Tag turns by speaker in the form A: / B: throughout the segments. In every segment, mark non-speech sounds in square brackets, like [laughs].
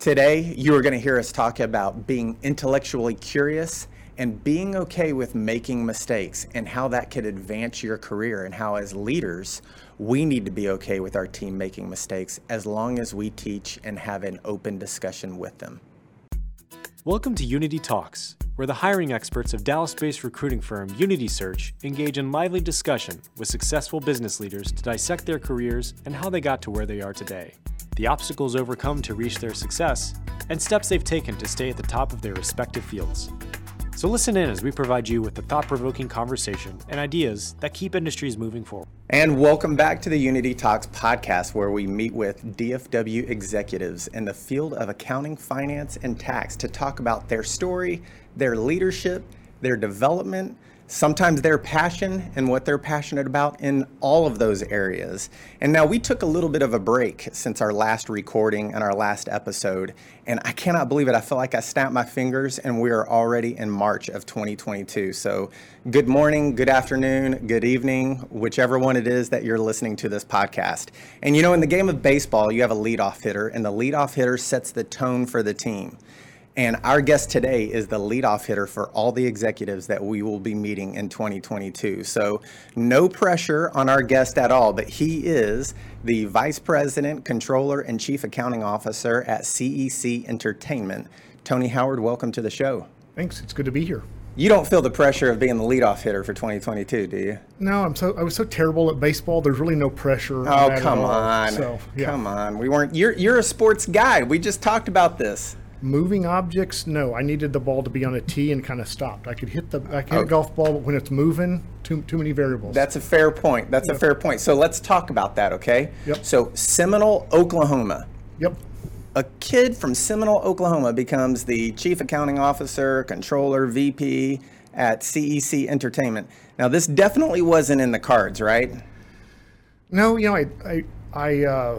A: Today, you are going to hear us talk about being intellectually curious and being okay with making mistakes and how that could advance your career, and how, as leaders, we need to be okay with our team making mistakes as long as we teach and have an open discussion with them.
B: Welcome to Unity Talks, where the hiring experts of Dallas based recruiting firm Unity Search engage in lively discussion with successful business leaders to dissect their careers and how they got to where they are today the obstacles overcome to reach their success, and steps they've taken to stay at the top of their respective fields. So listen in as we provide you with the thought provoking conversation and ideas that keep industries moving forward.
A: And welcome back to the Unity Talks podcast, where we meet with DFW executives in the field of accounting, finance, and tax to talk about their story, their leadership, their development, sometimes their passion and what they're passionate about in all of those areas. And now we took a little bit of a break since our last recording and our last episode, and I cannot believe it. I feel like I snapped my fingers and we are already in March of 2022. So, good morning, good afternoon, good evening, whichever one it is that you're listening to this podcast. And you know, in the game of baseball, you have a leadoff hitter, and the leadoff hitter sets the tone for the team. And our guest today is the leadoff hitter for all the executives that we will be meeting in 2022. So, no pressure on our guest at all, but he is the Vice President, Controller, and Chief Accounting Officer at CEC Entertainment. Tony Howard, welcome to the show.
C: Thanks. It's good to be here.
A: You don't feel the pressure of being the leadoff hitter for 2022, do you?
C: No, I'm so I was so terrible at baseball. There's really no pressure.
A: Oh, come on. So, yeah. Come on. We weren't you're you're a sports guy. We just talked about this.
C: Moving objects, no. I needed the ball to be on a tee and kind of stopped. I could hit the I could hit a golf ball, but when it's moving, too too many variables.
A: That's a fair point. That's a fair point. So let's talk about that, okay?
C: Yep.
A: So Seminole, Oklahoma.
C: Yep.
A: A kid from Seminole, Oklahoma becomes the chief accounting officer, controller, VP at CEC Entertainment. Now this definitely wasn't in the cards, right?
C: No, you know, I I I uh,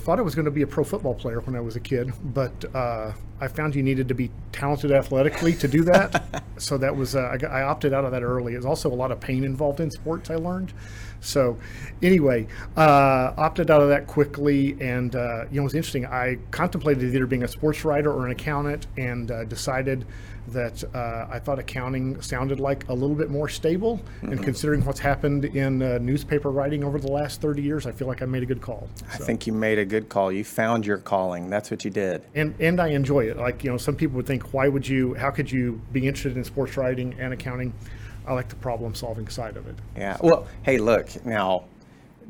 C: thought I was going to be a pro football player when I was a kid, but uh, I found you needed to be talented athletically to do that. [laughs] so that was uh, I, got, I, opted out of that early. There's also a lot of pain involved in sports. I learned. So anyway, uh, opted out of that quickly, and uh, you know it was interesting. I contemplated either being a sports writer or an accountant, and uh, decided that uh, I thought accounting sounded like a little bit more stable. Mm-hmm. And considering what's happened in uh, newspaper writing over the last 30 years, I feel like I made a good call.
A: I think you made a good call. You found your calling. That's what you did.
C: And and I enjoy it. Like you know, some people would think, why would you? How could you be interested in sports writing and accounting? I like the problem solving side of it.
A: Yeah. Well, hey, look now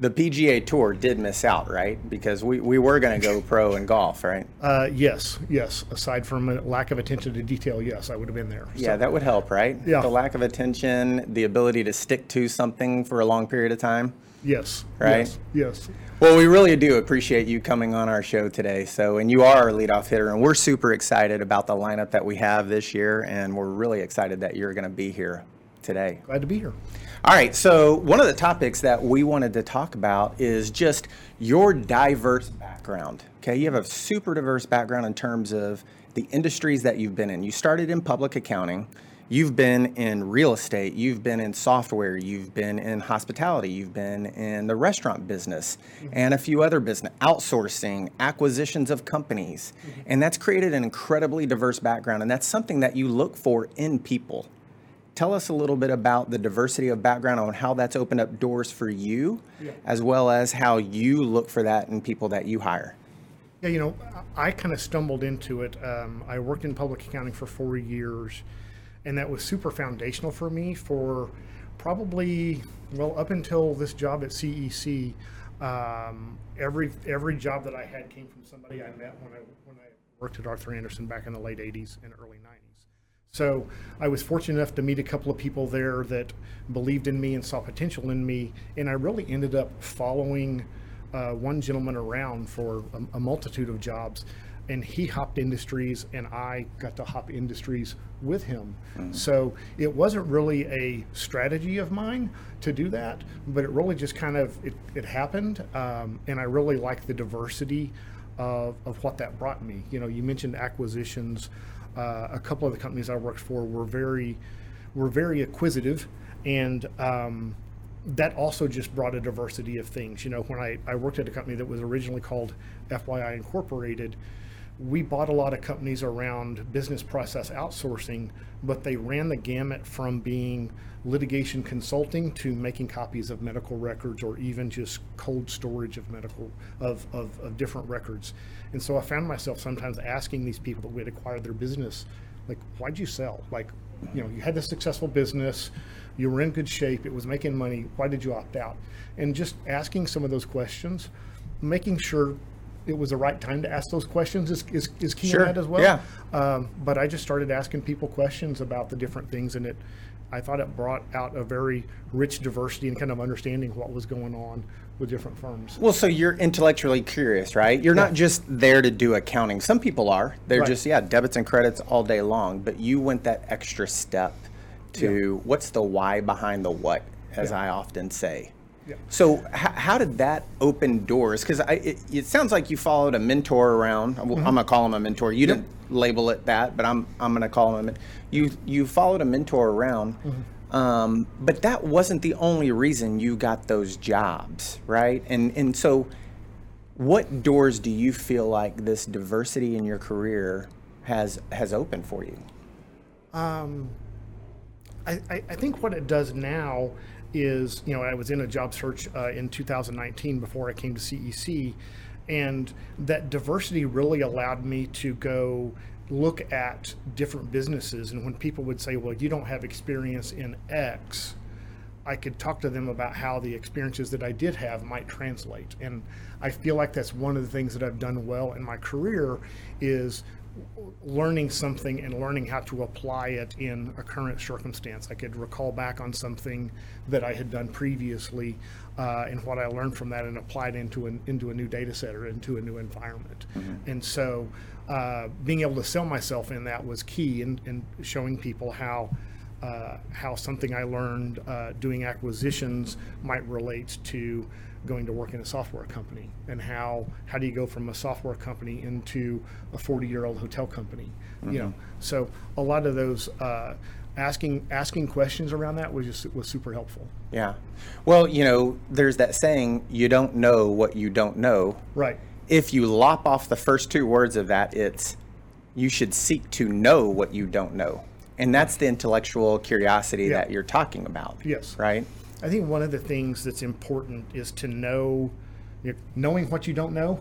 A: the PGA Tour did miss out, right? Because we, we were going to go pro in golf, right?
C: Uh, yes, yes. Aside from a lack of attention to detail, yes, I would have been there.
A: Yeah, that would help, right?
C: Yeah.
A: The lack of attention, the ability to stick to something for a long period of time.
C: Yes.
A: Right?
C: Yes. yes.
A: Well, we really do appreciate you coming on our show today. So, and you are our leadoff hitter, and we're super excited about the lineup that we have this year, and we're really excited that you're going to be here today.
C: Glad to be here.
A: All right, so one of the topics that we wanted to talk about is just your diverse background. Okay, you have a super diverse background in terms of the industries that you've been in. You started in public accounting, you've been in real estate, you've been in software, you've been in hospitality, you've been in the restaurant business, mm-hmm. and a few other business, outsourcing, acquisitions of companies. Mm-hmm. And that's created an incredibly diverse background, and that's something that you look for in people tell us a little bit about the diversity of background on how that's opened up doors for you, yeah. as well as how you look for that in people that you hire.
C: Yeah, you know, I kind of stumbled into it. Um, I worked in public accounting for four years, and that was super foundational for me for probably well up until this job at CEC. Um, every every job that I had came from somebody I met when I when I worked at Arthur Andersen back in the late '80s and early '90s. So I was fortunate enough to meet a couple of people there that believed in me and saw potential in me, and I really ended up following uh, one gentleman around for a, a, multitude of jobs, and he hopped industries, and I got to hop industries with him. Mm-hmm. So it wasn't really a strategy of mine to do that, but it really just kind of it, it happened, um, and I really like the diversity of, of what that brought me. You know, you mentioned acquisitions uh, a couple of the companies I worked for were very were very acquisitive, and um, that also just brought a diversity of things. You know, when I, I worked at a company that was originally called FYI Incorporated, we bought a lot of companies around business process outsourcing, but they ran the gamut from being litigation consulting to making copies of medical records or even just cold storage of medical of, of, of different records. And so I found myself sometimes asking these people that we had acquired their business, like, why'd you sell? Like, you know, you had this successful business, you were in good shape, it was making money, why did you opt out? And just asking some of those questions, making sure it was the right time to ask those questions is, is, is key
A: Sure,
C: in that as well.
A: yeah.
C: Um, but I just started asking people questions about the different things, and it, I thought it brought out a very rich diversity and kind of understanding what was going on with different firms.
A: Well, so you're intellectually curious, right? You're not just there to do accounting. Some people are. They're
C: Right.
A: just, yeah, debits and credits all day long. But you went that extra step to what's the why behind the what, as I often say.
C: Yeah.
A: So, h- how did that open doors? Because it, it sounds like you followed a mentor around. I'm, mm-hmm. I'm gonna call him a mentor. You didn't label it that, but I'm I'm gonna call him. A, you you followed a mentor around, mm-hmm. um, but that wasn't the only reason you got those jobs, right? And and so, what doors do you feel like this diversity in your career has has opened for you?
C: Um, I, I I think what it does now is, you know, I was in a job search uh, in 2019 before I came to CEC, and that diversity really allowed me to go look at different businesses. And when people would say, well, you don't have experience in X, I could talk to them about how the experiences that I did have might translate. And I feel like that's one of the things that I've done well in my career is learning something and learning how to apply it in a current circumstance. I could recall back on something that I had done previously uh, and what I learned from that and applied into an, into a new data set or into a new environment. And so uh, being able to sell myself in that was key in, in showing people how uh, how something I learned uh, doing acquisitions might relate to going to work in a software company, and how how do you go from a software company into a 40 year old hotel company? You know, so a lot of those uh, asking asking questions around that was just was super helpful.
A: Yeah. Well, you know, there's that saying, you don't know what you don't know.
C: Right.
A: If you lop off the first two words of that, it's you should seek to know what you don't know. And that's the intellectual curiosity
C: Yeah.
A: that you're talking about.
C: Yes.
A: Right?
C: I think one of the things that's important is to know, you know, knowing what you don't know,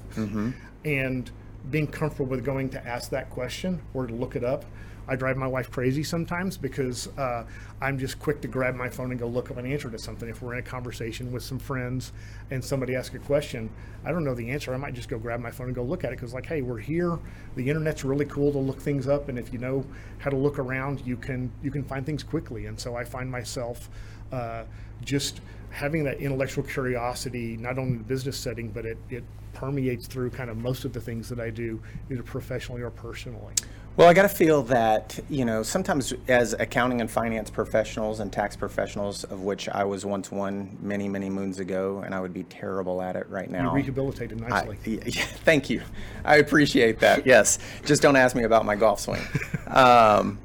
C: and being comfortable with going to ask that question or to look it up. I drive my wife crazy sometimes because uh, I'm just quick to grab my phone and go look up an answer to something. If we're in a conversation with some friends and somebody asks a question, I don't know the answer. I might just go grab my phone and go look at it because, like, hey, we're here. The internet's really cool to look things up, and if you know how to look around, you can you can find things quickly. And so I find myself uh, just having that intellectual curiosity, not only in the business setting, but it, it permeates through kind of most of the things that I do, either professionally or personally.
A: Well, I got to feel that, you know, sometimes as accounting and finance professionals and tax professionals, of which I was once one many, many moons ago, and I would be terrible at it right now.
C: Rehabilitated nicely.
A: yeah, yeah, thank you. I appreciate that. Yes. Just don't ask me about my golf swing. Um,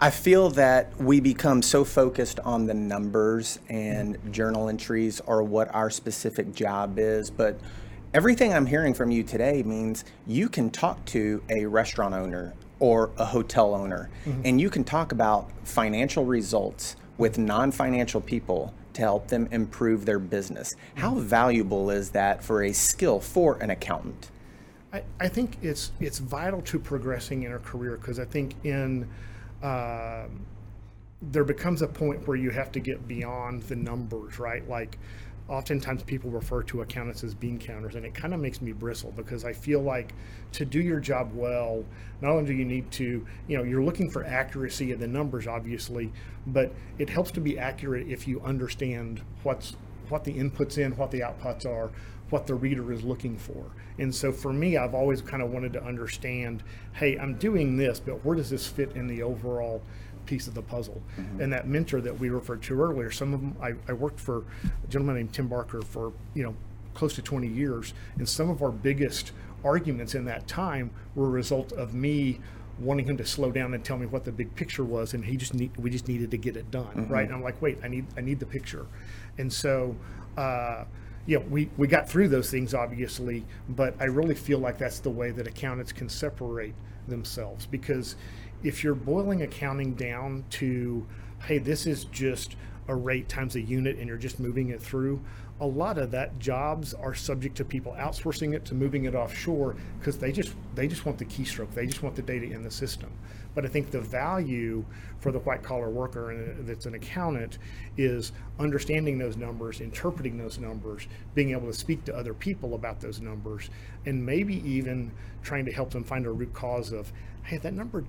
A: I feel that we become so focused on the numbers and journal entries or what our specific job is, but everything I'm hearing from you today means you can talk to a restaurant owner or a hotel owner mm-hmm. and you can talk about financial results with non-financial people to help them improve their business. Mm-hmm. How valuable is that for a skill for an accountant?
C: I, I think it's it's vital to progressing in a career because I think in um there becomes a point where you have to get beyond the numbers, right? Like oftentimes people refer to accountants as bean counters, and it kind of makes me bristle because I feel like to do your job well, not only do you need to, you know, you're looking for accuracy of the numbers, obviously, but it helps to be accurate if you understand what's what the inputs in, what the outputs are, what the reader is looking for. And so for me, I've always kind of wanted to understand, hey, I'm doing this, but where does this fit in the overall piece of the puzzle? And that mentor that we referred to earlier, some of them, I, I worked for a gentleman named Tim Barker for, you know, close to 20 years. And some of our biggest arguments in that time were a result of me wanting him to slow down and tell me what the big picture was and he just need, we just needed to get it done right and i'm like wait i need i need the picture and so uh, you know, we, we got through those things obviously, but I really feel like that's the way that accountants can separate themselves because if you're boiling accounting down to, hey, this is just a rate times a unit and you're just moving it through, a lot of that jobs are subject to people outsourcing it to moving it offshore because they just they just want the keystroke. They just want the data in the system but i think the value for the white collar worker and uh, that's an accountant is understanding those numbers interpreting those numbers being able to speak to other people about those numbers and maybe even trying to help them find a root cause of hey that number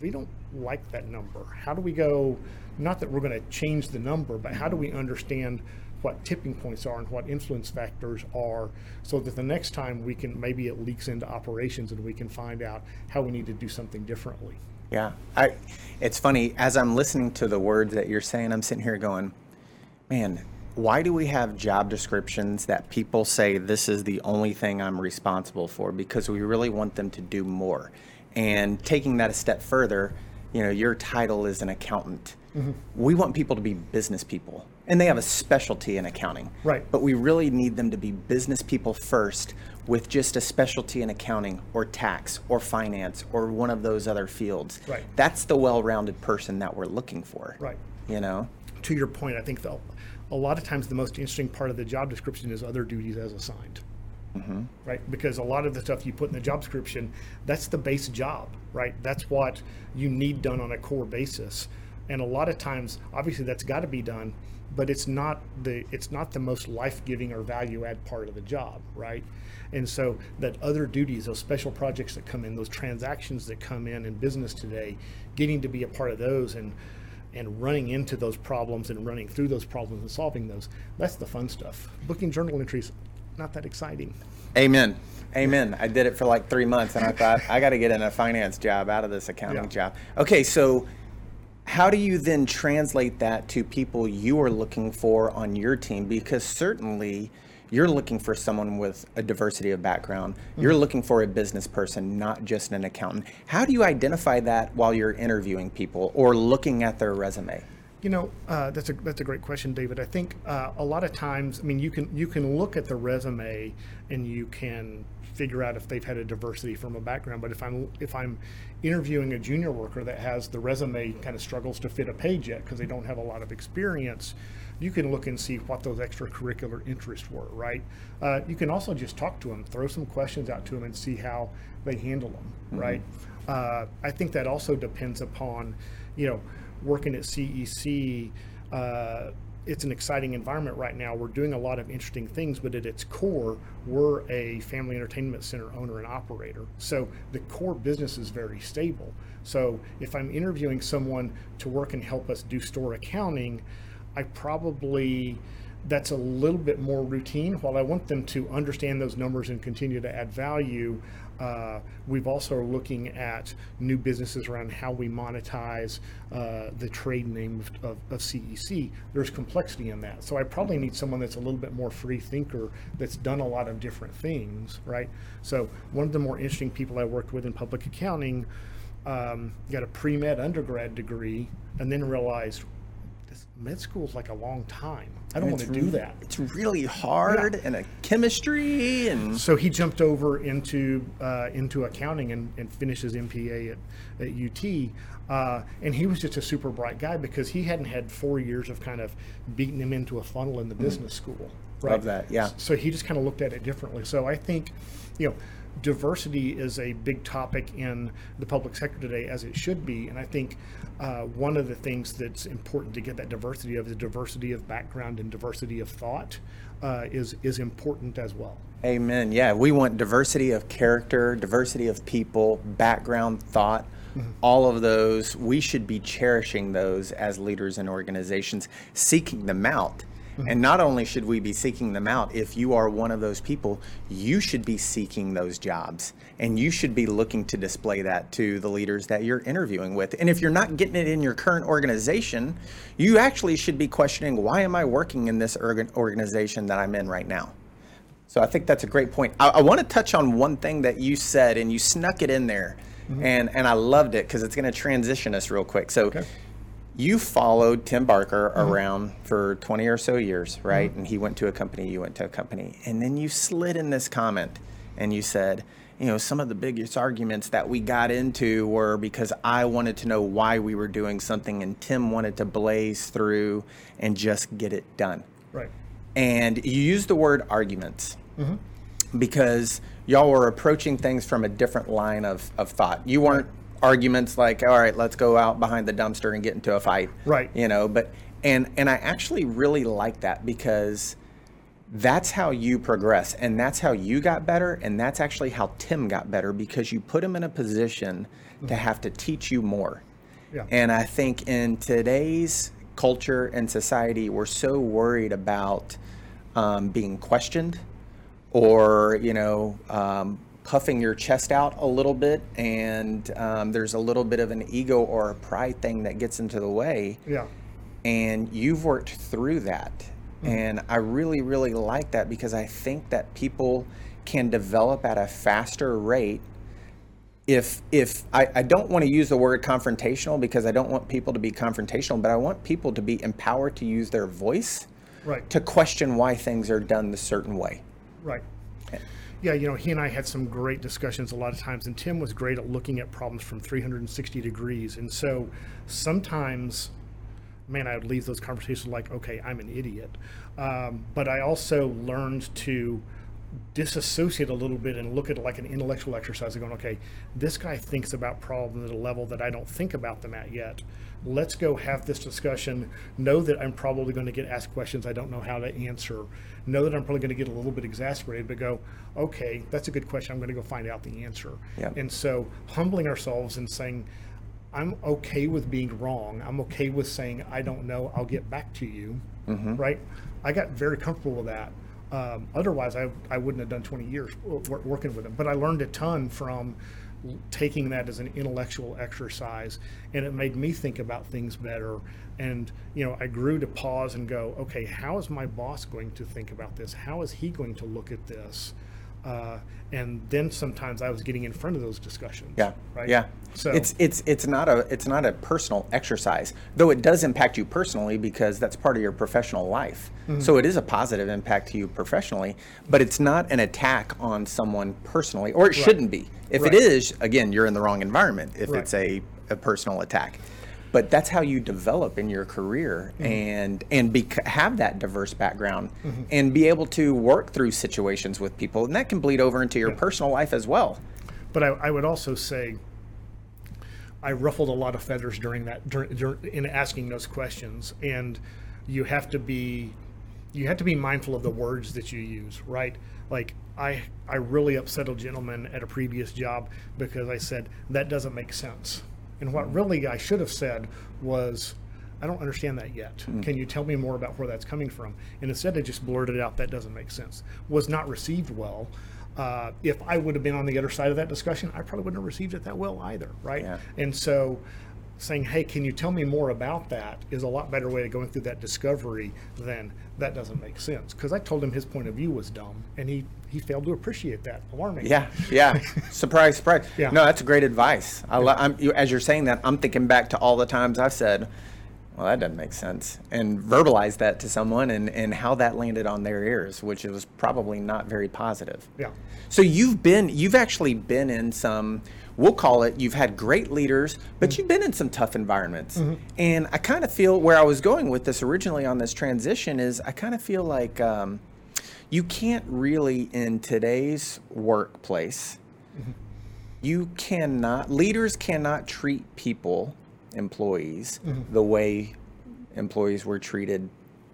C: we don't like that number. How do we go not that we're going to change the number but how do we understand what tipping points are and what influence factors are so that the next time we can maybe it leaks into operations and we can find out how we need to do something differently.
A: Yeah. I, it's funny as i'm listening to the words that you're saying i'm sitting here going man why do we have job descriptions that people say this is the only thing i'm responsible for? Because we really want them to do more. And taking that a step further you know your title is an accountant. Mm-hmm. we want people to be business people and they have a specialty in accounting.
C: Right.
A: But we really need them to be business people first with just a specialty in accounting or tax or finance or one of those other fields.
C: Right.
A: That's the well-rounded person that we're looking for.
C: Right.
A: You know.
C: To your point, I think though, a lot of times the most interesting part of the job description is other duties as assigned. Mm-hmm. Right, because a lot of the stuff you put in the job description, that's the base job, right? That's what you need done on a core basis, and a lot of times, obviously, that's got to be done but it's not the it's not the most life-giving or value-add part of the job, right? And so that other duties, those special projects that come in, those transactions that come in in business today, getting to be a part of those and and running into those problems and running through those problems and solving those, that's the fun stuff. Booking journal entries, not that exciting.
A: Amen. Amen. I did it for like three months and I [laughs] thought I got to get in a finance job out of this accounting yeah. job. Okay, so how do you then translate that to people you are looking for on your team? Because certainly you're looking for someone with a diversity of background. Mm-hmm. You're looking for a business person, not just an accountant. How do you identify that while you're interviewing people or looking at their resume?
C: You know, uh, that's a that's a great question, David. I think uh, a lot of times, I mean, you can you can look at the resume and you can figure out if they've had a diversity from a background. But if I'm if I'm interviewing a junior worker that has the resume kind of struggles to fit a page yet because they don't have a lot of experience, you can look and see what those extracurricular interests were. Right. Uh, you can also just talk to them, throw some questions out to them, and see how they handle them. Mm-hmm. Right. Uh, I think that also depends upon, you know, working at CEC. Uh, it's an exciting environment right now. We're doing a lot of interesting things, but at its core, we're a family entertainment center owner and operator. So the core business is very stable. So if I'm interviewing someone to work and help us do store accounting, I probably that's a little bit more routine. While I want them to understand those numbers and continue to add value, uh, we've also are looking at new businesses around how we monetize uh, the trade name of, of, of, CEC. There's complexity in that. So I probably need someone that's a little bit more free thinker that's done a lot of different things, right? So one of the more interesting people I worked with in public accounting um, got a pre-med undergrad degree and then realized, med school is like a long time. I don't want to do that.
A: It's really hard yeah. and a chemistry and.
C: So he jumped over into uh, into accounting and, and finished his MPA at, at UT. Uh, and he was just a super bright guy because he hadn't had four years of kind of beating him into a funnel in the mm. business school.
A: Right? Love that, yeah.
C: So he just kind of looked at it differently. So I think, you know, diversity is a big topic in the public sector today, as it should be. And I think uh, one of the things that's important to get that diversity of the diversity of background and diversity of thought uh, is is important as well.
A: Amen. Yeah, we want diversity of character, diversity of people, background, thought. Mm-hmm. All of those, we should be cherishing those as leaders and organizations, seeking them out and not only should we be seeking them out, if you are one of those people, you should be seeking those jobs and you should be looking to display that to the leaders that you're interviewing with. And if you're not getting it in your current organization, you actually should be questioning why am I working in this organization that I'm in right now? So I think that's a great point. I, I want to touch on one thing that you said and you snuck it in there. Mm-hmm. And, and I loved it because it's going to transition us real quick. So, okay you followed Tim Barker mm-hmm. around for 20 or so years, mm-hmm. right? And he went to a company, you went to a company. And then you slid in this comment and you said, you know, some of the biggest arguments that we got into were because I wanted to know why we were doing something and Tim wanted to blaze through and just get it done.
C: Right.
A: And you used the word arguments mm-hmm. because y'all were approaching things from a different line of, of thought. You weren't arguments like, all right, let's go out behind the dumpster and get into a fight.
C: Right.
A: You know, but and and I actually really like that because that's how you progress and that's how you got better and that's actually how Tim got better because you put him in a position to have to teach you more.
C: Yeah.
A: And I think in today's culture and society, we're so worried about um, being questioned or, you know, um, puffing your chest out a little bit. And um, there's a little bit of an ego or a pride thing that gets into the way.
C: Yeah.
A: And you've worked through that. And I really, really like that because I think that people can develop at a faster rate if if I, I don't want to use the word confrontational because I don't want people to be confrontational, but I want people to be empowered to use their voice
C: Right.
A: to question why things are done the certain way.
C: Right. Yeah, you know, he and I had some great discussions a lot of times, and Tim was great at looking at problems from 360 degrees. And so sometimes, man, I would leave those conversations like, okay, I'm an idiot. Um, but I also learned to disassociate a little bit and look at it like an intellectual exercise of going, okay, this guy thinks about problems at a level that I don't think about them at yet. Let's go have this discussion. Know that I'm probably going to get asked questions I don't know how to answer. Know that I'm probably going to get a little bit exasperated, but go, okay, that's a good question. I'm going to go find out the answer.
A: Yeah.
C: And so humbling ourselves and saying, I'm okay with being wrong. I'm okay with saying, I don't know. I'll get back to you. Mm-hmm. Right? I got very comfortable with that. Um, otherwise, I, I wouldn't have done 20 years working with him. But I learned a ton from taking that as an intellectual exercise, and it made me think about things better. And you know, I grew to pause and go, okay, how is my boss going to think about this? How is he going to look at this? Uh, and then sometimes I was getting in front of those discussions.
A: Yeah.
C: Right.
A: Yeah.
C: So
A: it's it's it's not a it's not a personal exercise, though it does impact you personally because that's part of your professional life.
C: Mm-hmm.
A: So it is a positive impact to you professionally, but it's not an attack on someone personally, or it shouldn't be. If
C: Right.
A: it is, again, you're in the wrong environment. If
C: Right.
A: it's a, a personal attack. But that's how you develop in your career
C: Mm-hmm.
A: and and bec- have that diverse background and be able to work through situations with people, and that can bleed over into your personal life as well.
C: But I, I would also say I ruffled a lot of feathers during that during, during, in asking those questions, and you have to be you have to be mindful of the words that you use, right? Like I I really upset a gentleman at a previous job because I said that doesn't make sense, and what really I should have said was. I don't understand that yet. Can you tell me more about where that's coming from? And instead, I just blurted out that doesn't make sense. Was not received well. Uh, if I would have been on the other side of that discussion, I probably wouldn't have received it that well either, right?
A: Yeah.
C: And so saying, hey, can you tell me more about that is a lot better way of going through that discovery than that doesn't make sense. Because I told him his point of view was dumb and he, he failed to appreciate that. Alarming.
A: Yeah, yeah. [laughs] surprise, surprise.
C: Yeah.
A: No, that's great advice. I you, as you're saying that, I'm thinking back to all the times I've said, "Well, that doesn't make sense," and verbalize that to someone, and and how that landed on their ears, which was probably not very positive.
C: Yeah.
A: So you've been, you've actually been in some. We'll call it. You've had great leaders, but mm-hmm. you've been in some tough environments. Mm-hmm. And I kind of feel where I was going with this originally on this transition is I kind of feel like um, you can't really in today's workplace mm-hmm. you cannot leaders cannot treat people employees the way employees were treated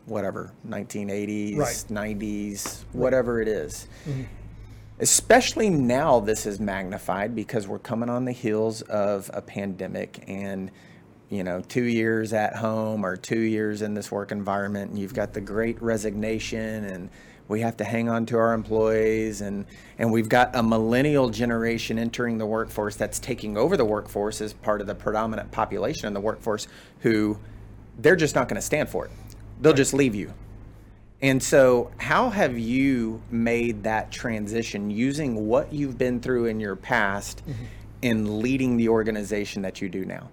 A: whatever 1980s
C: Right.
A: 90s whatever it is. Especially now this is magnified because we're coming on the heels of a pandemic and you know two years at home or two years in this work environment and you've got the great resignation and we have to hang on to our employees and and we've got a millennial generation entering the workforce that's taking over the workforce as part of the predominant population in the workforce who they're just not going to stand for it. They'll just leave you and so, how have you made that transition using what you've been through in your past mm-hmm. in leading the organization that you do now?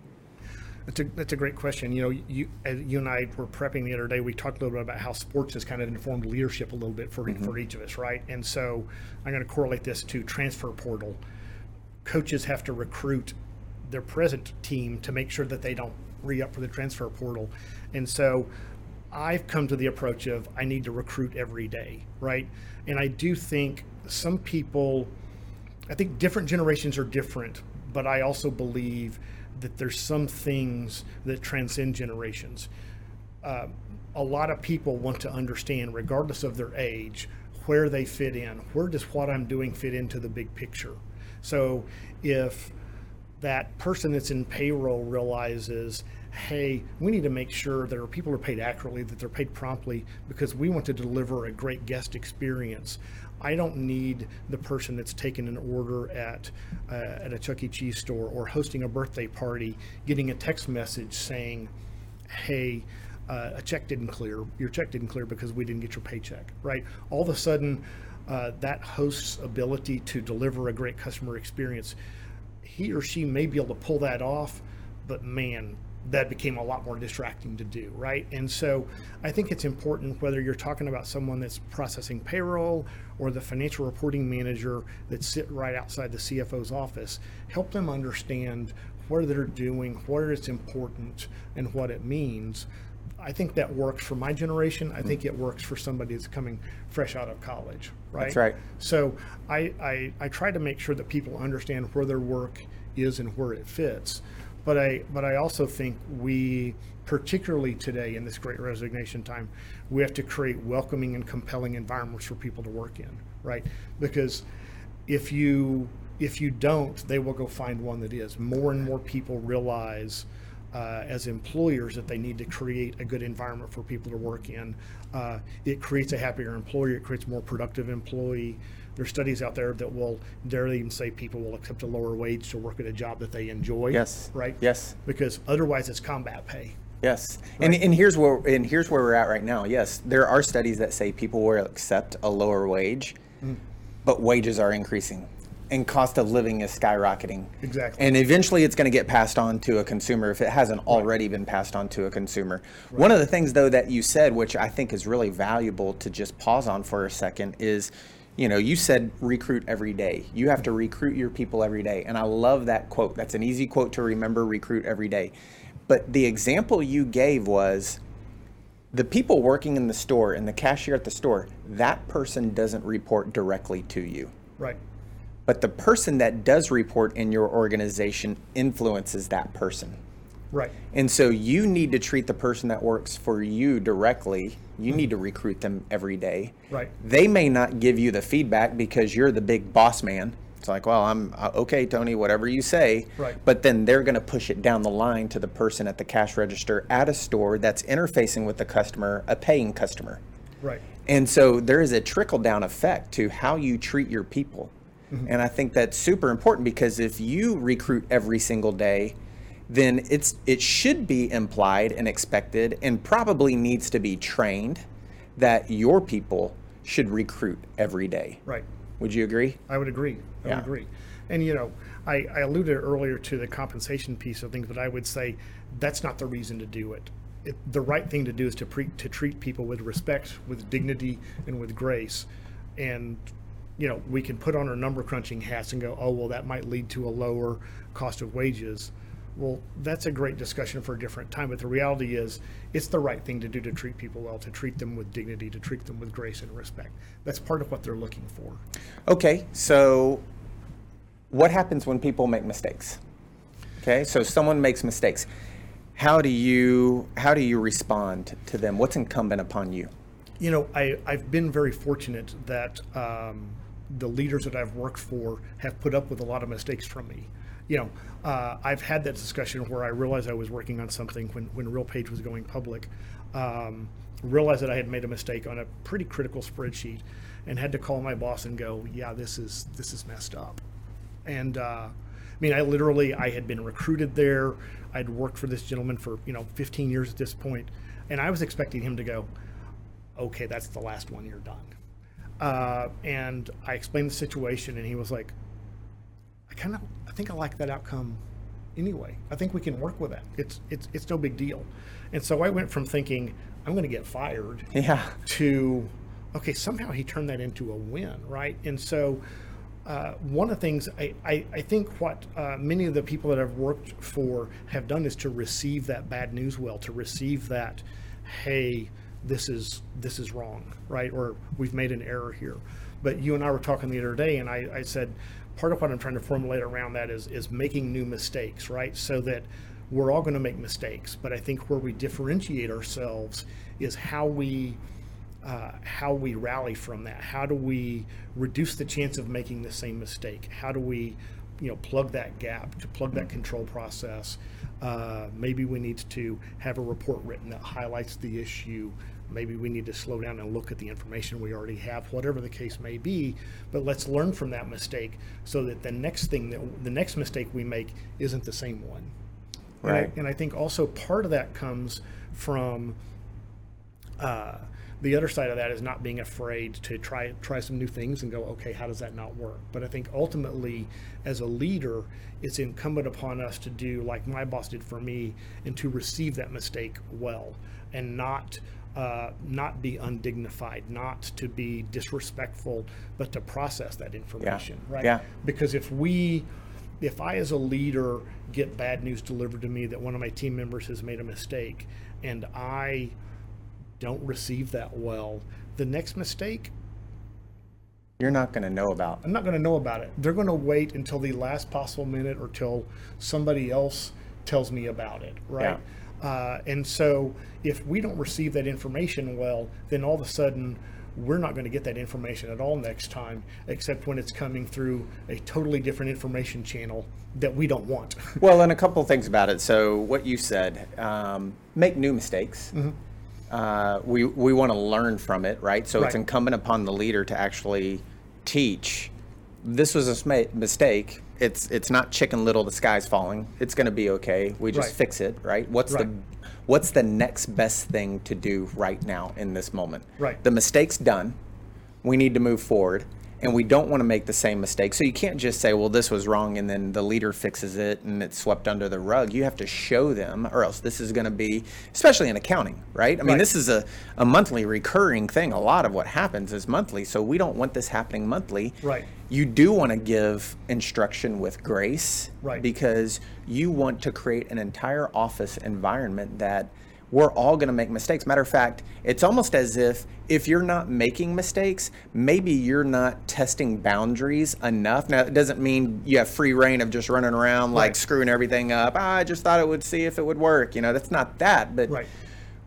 C: That's a, that's a great question. You know, you you and I were prepping the other day. We talked a little bit about how sports has kind of informed leadership a little bit for mm-hmm. for each of us, right? And so I'm going to correlate this to transfer portal. Coaches have to recruit their present team to make sure that they don't re up for the transfer portal, and so I've come to the approach of I need to recruit every day, right? And I do think some people, I think different generations are different, but I also believe that there's some things that transcend generations. Uh, a lot of people want to understand, regardless of their age, where they fit in. Where does what I'm doing fit into the big picture? So if that person that's in payroll realizes, hey, we need to make sure that our people are paid accurately, that they're paid promptly, because we want to deliver a great guest experience. I don't need the person that's taking an order at uh, at a Chuck E. Cheese store or hosting a birthday party, getting a text message saying, "Hey, uh, a check didn't clear. Your check didn't clear because we didn't get your paycheck." Right? All of a sudden, uh, that host's ability to deliver a great customer experience, he or she may be able to pull that off, but man, that became a lot more distracting to do, right? And so I think it's important whether you're talking about someone that's processing payroll or the financial reporting manager that sit right outside the CFO's office, help them understand what they're doing, where it's important, and what it means. I think that works for my generation. I think it works for somebody that's coming fresh out of college, right?
A: That's right.
C: So I, I, I try to make sure that people understand where their work is and where it fits. But I but I also think we particularly today in this great resignation time, we have to create welcoming and compelling environments for people to work in, right? Because if you if you don't, they will go find one that is. More and more people realize uh, as employers that they need to create a good environment for people to work in. Uh, it creates a happier employer. It creates a more productive employee. There's studies out there that will dare even say people will accept a lower wage to work at a job that they enjoy.
A: Yes.
C: Right.
A: Yes.
C: Because otherwise, it's combat pay.
A: Yes, and, and here's where and here's where we're at right now. Yes, there are studies that say people will accept a lower wage, mm. but wages are increasing, and cost of living is skyrocketing.
C: Exactly.
A: And eventually, it's going to get passed on to a consumer if it hasn't already been passed on to a consumer. One of the things, though, that you said, which I think is really valuable to just pause on for a second, is. You know, you said recruit every day. You have to recruit your people every day. And I love that quote. That's an easy quote to remember recruit every day. But the example you gave was the people working in the store and the cashier at the store, that person doesn't report directly to you.
C: Right.
A: But the person that does report in your organization influences that person.
C: Right.
A: And so you need to treat the person that works for you directly. You need to recruit them every day.
C: Right.
A: They may not give you the feedback because you're the big boss man. It's like, well, I'm uh, okay, Tony, whatever you say.
C: Right.
A: But then they're going to push it down the line to the person at the cash register at a store that's interfacing with the customer, a paying customer.
C: Right.
A: And so there is a trickle down effect to how you treat your people. And I think that's super important because if you recruit every single day, then it's it should be implied and expected and probably needs to be trained that your people should recruit every day.
C: Right.
A: Would you agree?
C: I would agree. I
A: Yeah.
C: would agree. And you know, I, I alluded earlier to the compensation piece of things, but I would say that's not the reason to do it. it the right thing to do is to pre, to treat people with respect, with dignity, and with grace. And you know, we can put on our number crunching hats and go, oh well, that might lead to a lower cost of wages. Well, that's a great discussion for a different time. But the reality is, it's the right thing to do to treat people well, to treat them with dignity, to treat them with grace and respect. That's part of what they're looking for.
A: Okay, so what happens when people make mistakes? Okay, so someone makes mistakes. How do you how do you respond to them? What's incumbent upon you?
C: you know, I, I've been very fortunate that um, the leaders that I've worked for have put up with a lot of mistakes from me. You know, uh, I've had that discussion where I realized I was working on something when, when RealPage was going public. Um, realized that I had made a mistake on a pretty critical spreadsheet and had to call my boss and go, yeah, this is, this is messed up. And, uh, I mean, I literally, I had been recruited there. I'd worked for this gentleman for, you know, 15 years at this point, And I was expecting him to go, okay, that's the last one, you're done. Uh, and I explained the situation, and he was like, I kind of, I think I like that outcome anyway. I think we can work with that. It's it's it's no big deal. And so I went from thinking I'm going to get fired
A: Yeah.
C: to okay somehow he turned that into a win right and so uh, one of the things I, I, I think what uh, many of the people that I've worked for have done is to receive that bad news well, to receive that, hey, this is this is wrong, right? Or we've made an error here. But you and I were talking the other day, and I, I said part of what I'm trying to formulate around that is is making new mistakes, right? So that we're all going to make mistakes, but I think where we differentiate ourselves is how we uh, how we rally from that. How do we reduce the chance of making the same mistake? How do we, you know, plug that gap to plug that control process? Uh, maybe we need to have a report written that highlights the issue. Maybe we need to slow down and look at the information we already have, whatever the case may be. But let's learn from that mistake so that the next thing that the next mistake we make isn't the same one.
A: Right.
C: And I, and I think also part of that comes from uh, the other side of that is not being afraid to try try some new things and go, okay, how does that not work? But I think ultimately, as a leader, it's incumbent upon us to do like my boss did for me, and to receive that mistake well, and not. Uh, not be undignified, not to be disrespectful, but to process that information, right?
A: Yeah.
C: Because if we, if I as a leader get bad news delivered to me that one of my team members has made a mistake, and I don't receive that well, the next mistake,
A: You're not going to know about.
C: I'm not going to know about it. They're going to wait until the last possible minute or till somebody else tells me about it, right? Uh, and so if we don't receive that information well, then all of a sudden we're not going to get that information at all next time, except when it's coming through a totally different information channel that we don't want. [laughs]
A: Well, and a couple of things about it. So, what you said, um, make new mistakes.
C: Mm-hmm.
A: Uh, we we want to learn from it, right? So it's incumbent upon the leader to actually teach. This was a mistake. It's it's not chicken little. The sky's falling. It's going to be okay. We just
C: Right.
A: fix it, right? What's the what's the next best thing to do right now in this moment?
C: Right.
A: The mistake's done. We need to move forward. And we don't want to make the same mistake. So you can't just say, well, this was wrong, and then the leader fixes it and it's swept under the rug. You have to show them, or else this is going to be, especially in accounting, right? I mean,
C: Right.
A: this is a, a monthly recurring thing. A lot of what happens is monthly. So we don't want this happening monthly.
C: Right.
A: You do want to give instruction with grace.
C: Right.
A: Because you want to create an entire office environment that we're all going to make mistakes. Matter of fact, it's almost as if if you're not making mistakes, maybe you're not testing boundaries enough. Now, it doesn't mean you have free reign of just running around like
C: Right.
A: screwing everything up. Ah, I just thought it would see if it would work. You know, that's not that. But
C: Right.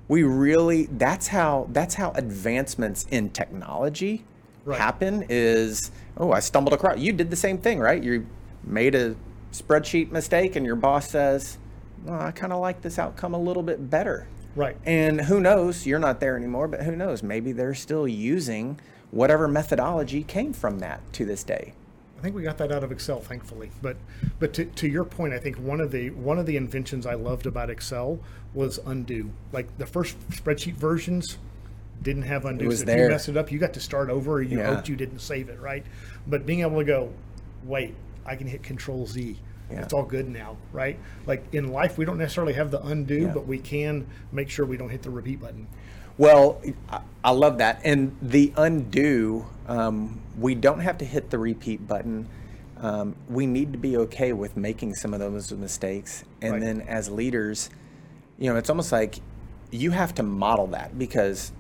A: we really that's how that's how advancements in technology
C: Right.
A: happen is oh i stumbled across you did the same thing right you made a spreadsheet mistake and your boss says well, i kind of like this outcome a little bit better
C: Right.
A: and who knows you're not there anymore but who knows maybe they're still using whatever methodology came from that to this day
C: I think we got that out of Excel, thankfully. But but to, to your point, I think one of the one of the inventions I loved about Excel was undo. Like the first spreadsheet versions didn't have undo.
A: was
C: so if you messed it up, you got to start over. Or you
A: Yeah.
C: hoped you didn't save it, right? But being able to go, wait, I can hit Control Z.
A: Yeah.
C: It's all good now, right? Like in life, we don't necessarily have the undo,
A: Yeah.
C: but we can make sure we don't hit the repeat button.
A: Well, I- love that. And the undo, um, we don't have to hit the repeat button. Um, we need to be okay with making some of those mistakes. And
C: Right.
A: then as leaders, you know, it's almost like you have to model that because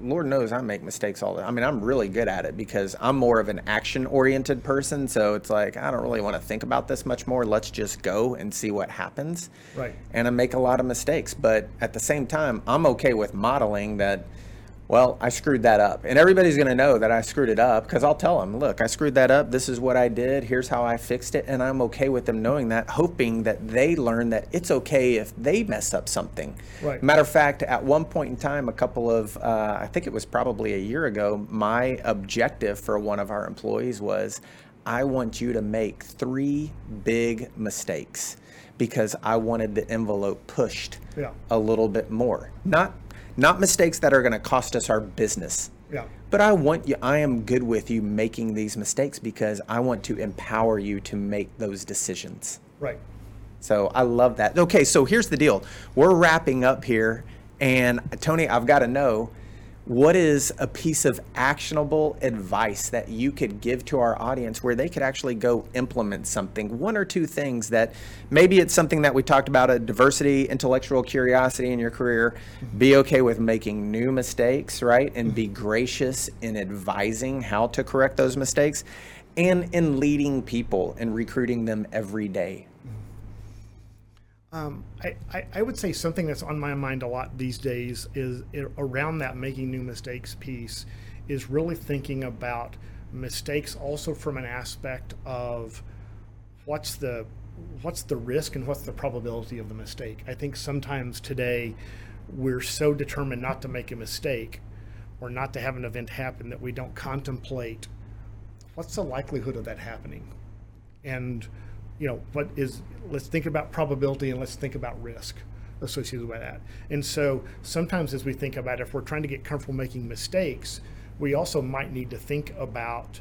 A: Lord knows I make mistakes all the time. I mean, I'm really good at it because I'm more of an action oriented person. So it's like, I don't really want to think about this much more. Let's just go and see what happens
C: Right.
A: and I make a lot of mistakes. But at the same time, I'm okay with modeling that. Well, I screwed that up, and everybody's going to know that I screwed it up because I'll tell them, "Look, I screwed that up. This is what I did. Here's how I fixed it." And I'm okay with them knowing that, hoping that they learn that it's okay if they mess up something.
C: Right.
A: Matter of fact, at one point in time, a couple of, uh, I think it was probably a year ago, my objective for one of our employees was, I want you to make three big mistakes because I wanted the envelope pushed
C: Yeah.
A: a little bit more. Not not mistakes that are going to cost us our business.
C: Yeah.
A: But I want you I am good with you making these mistakes because I want to empower you to make those decisions.
C: Right.
A: So I love that. Okay, so here's the deal. We're wrapping up here, and Tony, I've got to know what is a piece of actionable advice that you could give to our audience where they could actually go implement something? One or two things that maybe it's something that we talked about a diversity intellectual curiosity in your career. Be okay with making new mistakes right? And be mm-hmm. gracious in advising how to correct those mistakes and in leading people and recruiting them every day
C: um, I, I, I, would say something that's on my mind a lot these days is around that making new mistakes piece is really thinking about mistakes also from an aspect of what's the what's the risk and what's the probability of the mistake. I think sometimes today we're so determined not to make a mistake or not to have an event happen that we don't contemplate what's the likelihood of that happening and you know, what is, let's think about probability and let's think about risk associated with that. And so sometimes as we think about it, if we're trying to get comfortable making mistakes, we also might need to think about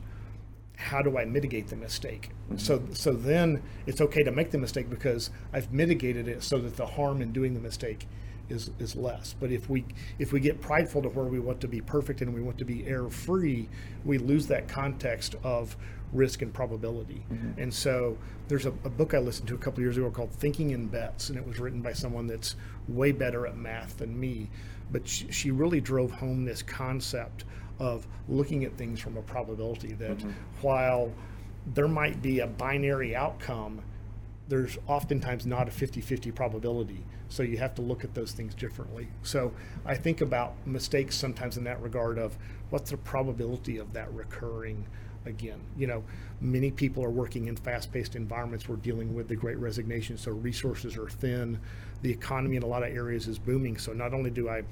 C: how do I mitigate the mistake? Mm-hmm. So so then it's okay to make the mistake because I've mitigated it so that the harm in doing the mistake is is less. But if we if we get prideful to where we want to be perfect and we want to be error free, we lose that context of risk and probability. Mm-hmm. And so there's a, a, book I listened to a couple years ago called Thinking in Bets, and it was written by someone that's way better at math than me. But she, she really drove home this concept of looking at things from a probability that mm-hmm. while there might be a binary outcome, there's oftentimes not a 50 50 probability. So you have to look at those things differently. So I think about mistakes sometimes in that regard of what's the probability of that recurring again. You know, many people are working in fast-paced environments. We're dealing with the great resignation, so resources are thin. The economy in a lot of areas is booming. So not only do I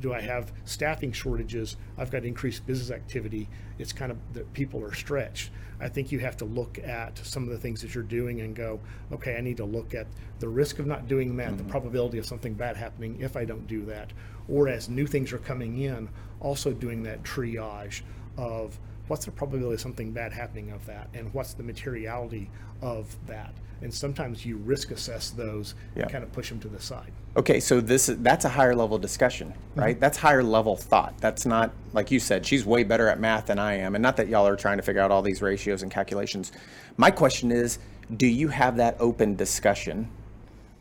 C: do I have staffing shortages, I've got increased business activity. It's kind of that people are stretched. I think you have to look at some of the things that you're doing and go, okay, I need to look at the risk of not doing that, mm-hmm. the probability of something bad happening if I don't do that, or as new things are coming in, also doing that triage of what's the probability of something bad happening of that? And what's the materiality of that? And sometimes you risk assess those yeah. and kind of push them to the side.
A: Okay so this that's a higher level discussion right? Mm-hmm. that's higher level thought. That's not like you said she's way better at math than i am. And not that y'all are trying to figure out all these ratios and calculations. My question is do you have that open discussion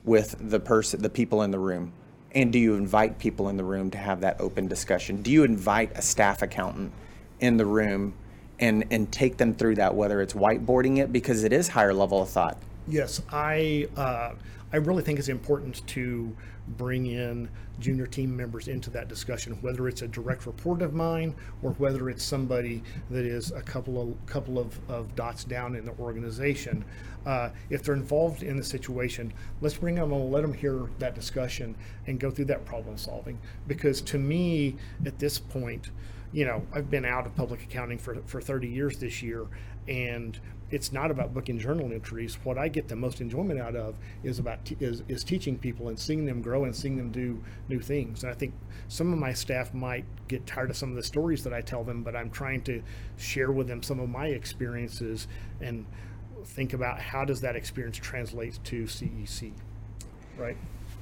A: with the person the people in the room? And do you invite people in the room to have that open discussion? Do you invite a staff accountant in the room and and take them through that whether it's whiteboarding it because it is higher level of thought.
C: Yes i uh, i really think it's important to bring in junior team members into that discussion whether it's a direct report of mine or whether it's somebody that is a couple of couple of, of dots down in the organization. Uh, if they're involved in the situation let's bring them and let them hear that discussion and go through that problem solving. Because to me at this point you know, I've been out of public accounting for, for 30 years this year, and it's not about booking journal entries. What I get the most enjoyment out of is about t- is, is teaching people and seeing them grow and seeing them do new things. And I think some of my staff might get tired of some of the stories that I tell them, but I'm trying to share with them some of my experiences and think about how does that experience translate to CEC, right?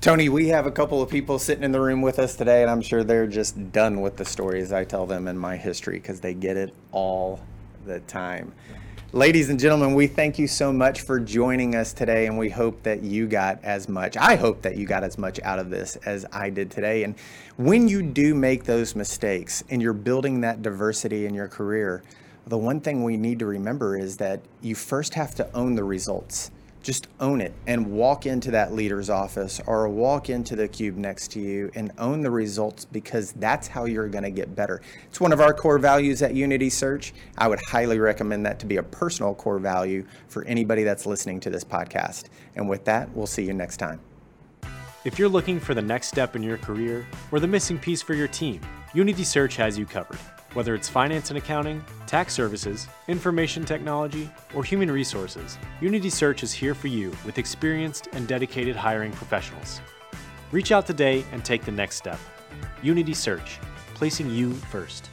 A: Tony, we have a couple of people sitting in the room with us today, and I'm sure they're just done with the stories I tell them in my history because they get it all the time. Ladies and gentlemen, we thank you so much for joining us today, and we hope that you got as much. I hope that you got as much out of this as I did today. And when you do make those mistakes and you're building that diversity in your career, the one thing we need to remember is that you first have to own the results just own it and walk into that leader's office or walk into the cube next to you and own the results because that's how you're going to get better. It's one of our core values at Unity Search. I would highly recommend that to be a personal core value for anybody that's listening to this podcast. And with that, we'll see you next time.
B: If you're looking for the next step in your career or the missing piece for your team, Unity Search has you covered. Whether it's finance and accounting, tax services, information technology, or human resources, Unity Search is here for you with experienced and dedicated hiring professionals. Reach out today and take the next step. Unity Search, placing you first.